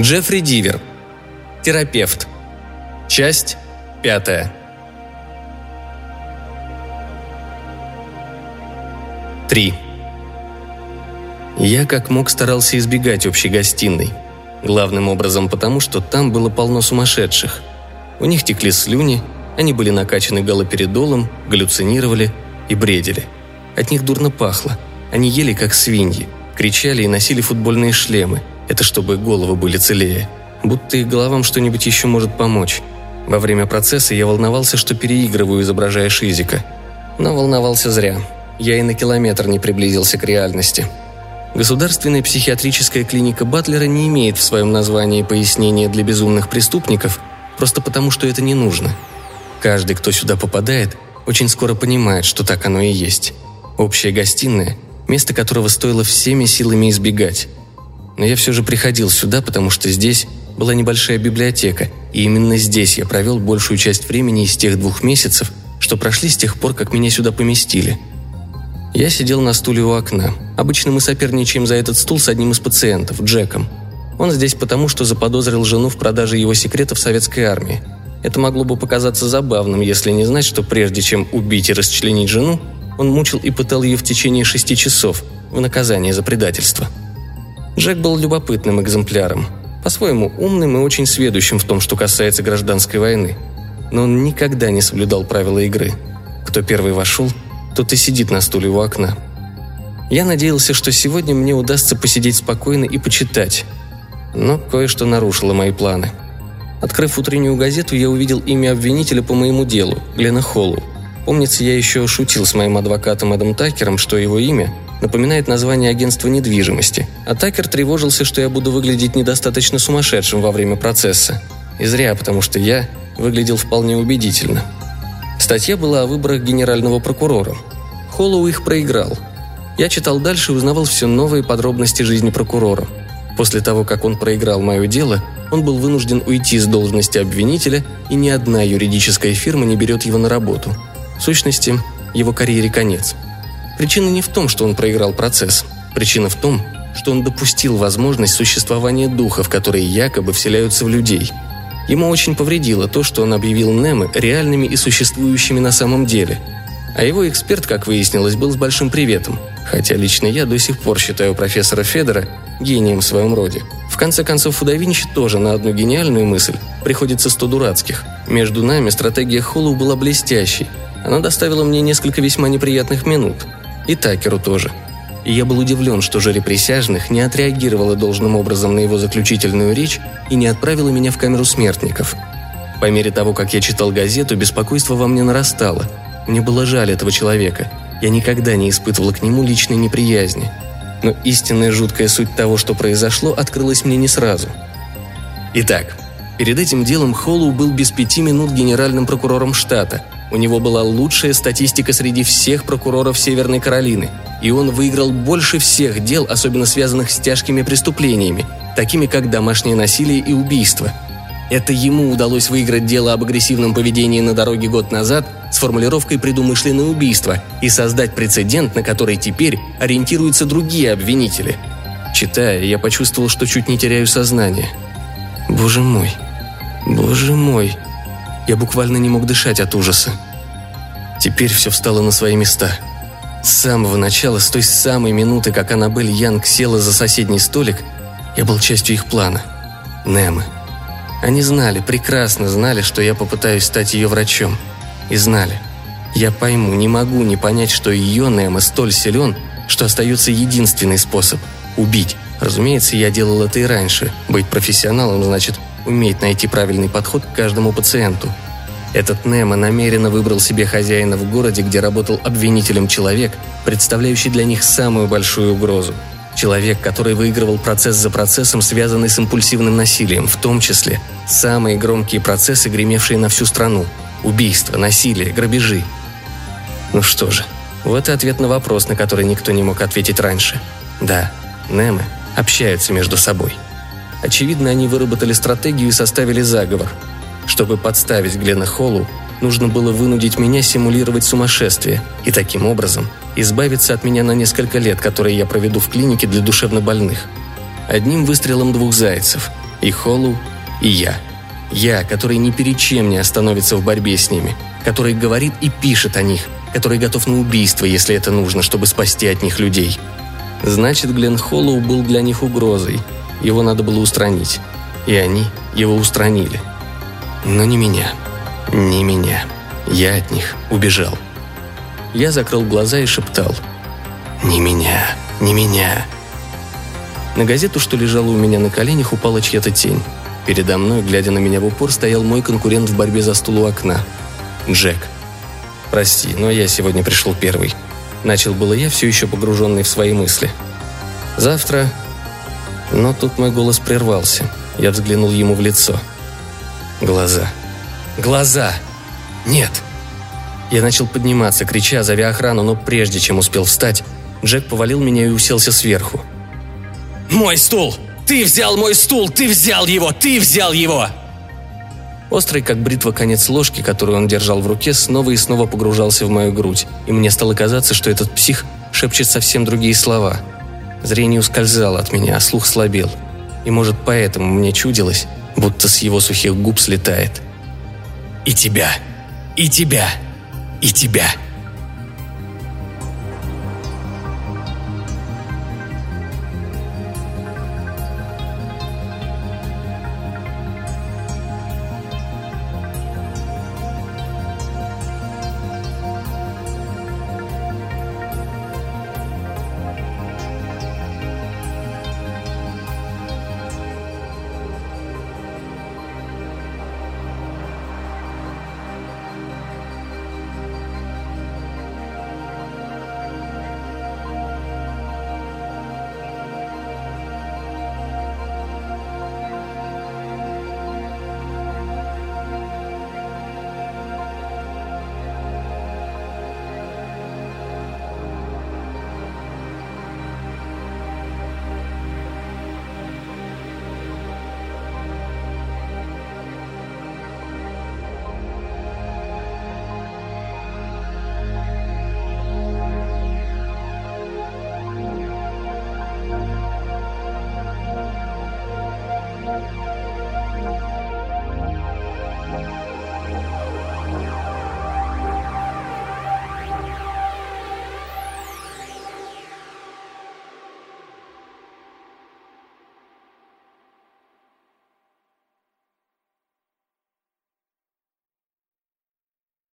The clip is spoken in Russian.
Джеффри Дивер. Терапевт. Часть пятая. Три. Я как мог старался избегать общей гостиной. Главным образом потому, что там было полно сумасшедших. У них текли слюни, они были накачаны галоперидолом, галлюцинировали и бредили. От них дурно пахло. Они ели как свиньи, кричали и носили футбольные шлемы. Это чтобы головы были целее. Будто их головам что-нибудь еще может помочь. Во время процесса я волновался, что переигрываю, изображая Шизика. Но волновался зря. Я и на километр не приблизился к реальности. Государственная психиатрическая клиника Батлера не имеет в своем названии пояснения для безумных преступников, просто потому что это не нужно. Каждый, кто сюда попадает, очень скоро понимает, что так оно и есть. Общая гостиная – место которого стоило всеми силами избегать. Но я все же приходил сюда, потому что здесь была небольшая библиотека, и именно здесь я провел большую часть времени из тех двух месяцев, что прошли с тех пор, как меня сюда поместили. Я сидел на стуле у окна. Обычно мы соперничаем за этот стул с одним из пациентов, Джеком. Он здесь потому, что заподозрил жену в продаже его секретов советской армии. Это могло бы показаться забавным, если не знать, что прежде чем убить и расчленить жену, он мучил и пытал ее в течение шести часов в наказание за предательство. Джек был любопытным экземпляром, по-своему умным и очень сведущим в том, что касается гражданской войны. Но он никогда не соблюдал правила игры. Кто первый вошел, тот и сидит на стуле у окна. Я надеялся, что сегодня мне удастся посидеть спокойно и почитать. Но кое-что нарушило мои планы. Открыв утреннюю газету, я увидел имя обвинителя по моему делу, Глена Холлу. Помнится, я еще шутил с моим адвокатом Эдом Такером, что его имя напоминает название агентства недвижимости, а Такер тревожился, что я буду выглядеть недостаточно сумасшедшим во время процесса. И зря, потому что я выглядел вполне убедительно. Статья была о выборах генерального прокурора. Холлоу их проиграл. Я читал дальше и узнавал все новые подробности жизни прокурора. После того, как он проиграл мое дело, он был вынужден уйти с должности обвинителя, и ни одна юридическая фирма не берет его на работу. В сущности, его карьере конец – Причина не в том, что он проиграл процесс. Причина в том, что он допустил возможность существования духов, которые якобы вселяются в людей. Ему очень повредило то, что он объявил Немы реальными и существующими на самом деле. А его эксперт, как выяснилось, был с большим приветом. Хотя лично я до сих пор считаю профессора Федора гением в своем роде. В конце концов, у да Винчи тоже на одну гениальную мысль приходится сто дурацких. Между нами стратегия Холлоу была блестящей. Она доставила мне несколько весьма неприятных минут – и Такеру тоже. И я был удивлен, что жюри присяжных не отреагировало должным образом на его заключительную речь и не отправило меня в камеру смертников. По мере того, как я читал газету, беспокойство во мне нарастало. Мне было жаль этого человека. Я никогда не испытывал к нему личной неприязни. Но истинная жуткая суть того, что произошло, открылась мне не сразу. Итак, перед этим делом Холлоу был без пяти минут генеральным прокурором штата – у него была лучшая статистика среди всех прокуроров Северной Каролины, и он выиграл больше всех дел, особенно связанных с тяжкими преступлениями, такими как домашнее насилие и убийство. Это ему удалось выиграть дело об агрессивном поведении на дороге год назад с формулировкой «предумышленное убийство» и создать прецедент, на который теперь ориентируются другие обвинители. Читая, я почувствовал, что чуть не теряю сознание. Боже мой, боже мой, я буквально не мог дышать от ужаса. Теперь все встало на свои места. С самого начала, с той самой минуты, как Аннабель Янг села за соседний столик, я был частью их плана. Немы. Они знали, прекрасно знали, что я попытаюсь стать ее врачом. И знали. Я пойму, не могу не понять, что ее Немо столь силен, что остается единственный способ – убить. Разумеется, я делал это и раньше. Быть профессионалом значит уметь найти правильный подход к каждому пациенту. Этот Немо намеренно выбрал себе хозяина в городе, где работал обвинителем человек, представляющий для них самую большую угрозу. Человек, который выигрывал процесс за процессом, связанный с импульсивным насилием, в том числе самые громкие процессы, гремевшие на всю страну. Убийства, насилие, грабежи. Ну что же, вот и ответ на вопрос, на который никто не мог ответить раньше. Да, Немы общаются между собой. Очевидно, они выработали стратегию и составили заговор. Чтобы подставить Глена Холлу, нужно было вынудить меня симулировать сумасшествие и таким образом избавиться от меня на несколько лет, которые я проведу в клинике для душевнобольных. Одним выстрелом двух зайцев. И Холлоу, и я. Я, который ни перед чем не остановится в борьбе с ними, который говорит и пишет о них, который готов на убийство, если это нужно, чтобы спасти от них людей. Значит, Глен Холлоу был для них угрозой. Его надо было устранить. И они его устранили. Но не меня. Не меня. Я от них убежал. Я закрыл глаза и шептал. «Не меня, не меня». На газету, что лежала у меня на коленях, упала чья-то тень. Передо мной, глядя на меня в упор, стоял мой конкурент в борьбе за стул у окна. Джек. «Прости, но я сегодня пришел первый». Начал было я, все еще погруженный в свои мысли. «Завтра...» Но тут мой голос прервался. Я взглянул ему в лицо. Глаза. Глаза! Нет! Я начал подниматься, крича, зовя охрану, но прежде чем успел встать, Джек повалил меня и уселся сверху. «Мой стул! Ты взял мой стул! Ты взял его! Ты взял его!» Острый, как бритва, конец ложки, которую он держал в руке, снова и снова погружался в мою грудь, и мне стало казаться, что этот псих шепчет совсем другие слова. Зрение ускользало от меня, а слух слабел. И, может, поэтому мне чудилось, будто с его сухих губ слетает. «И тебя! И тебя! И тебя!»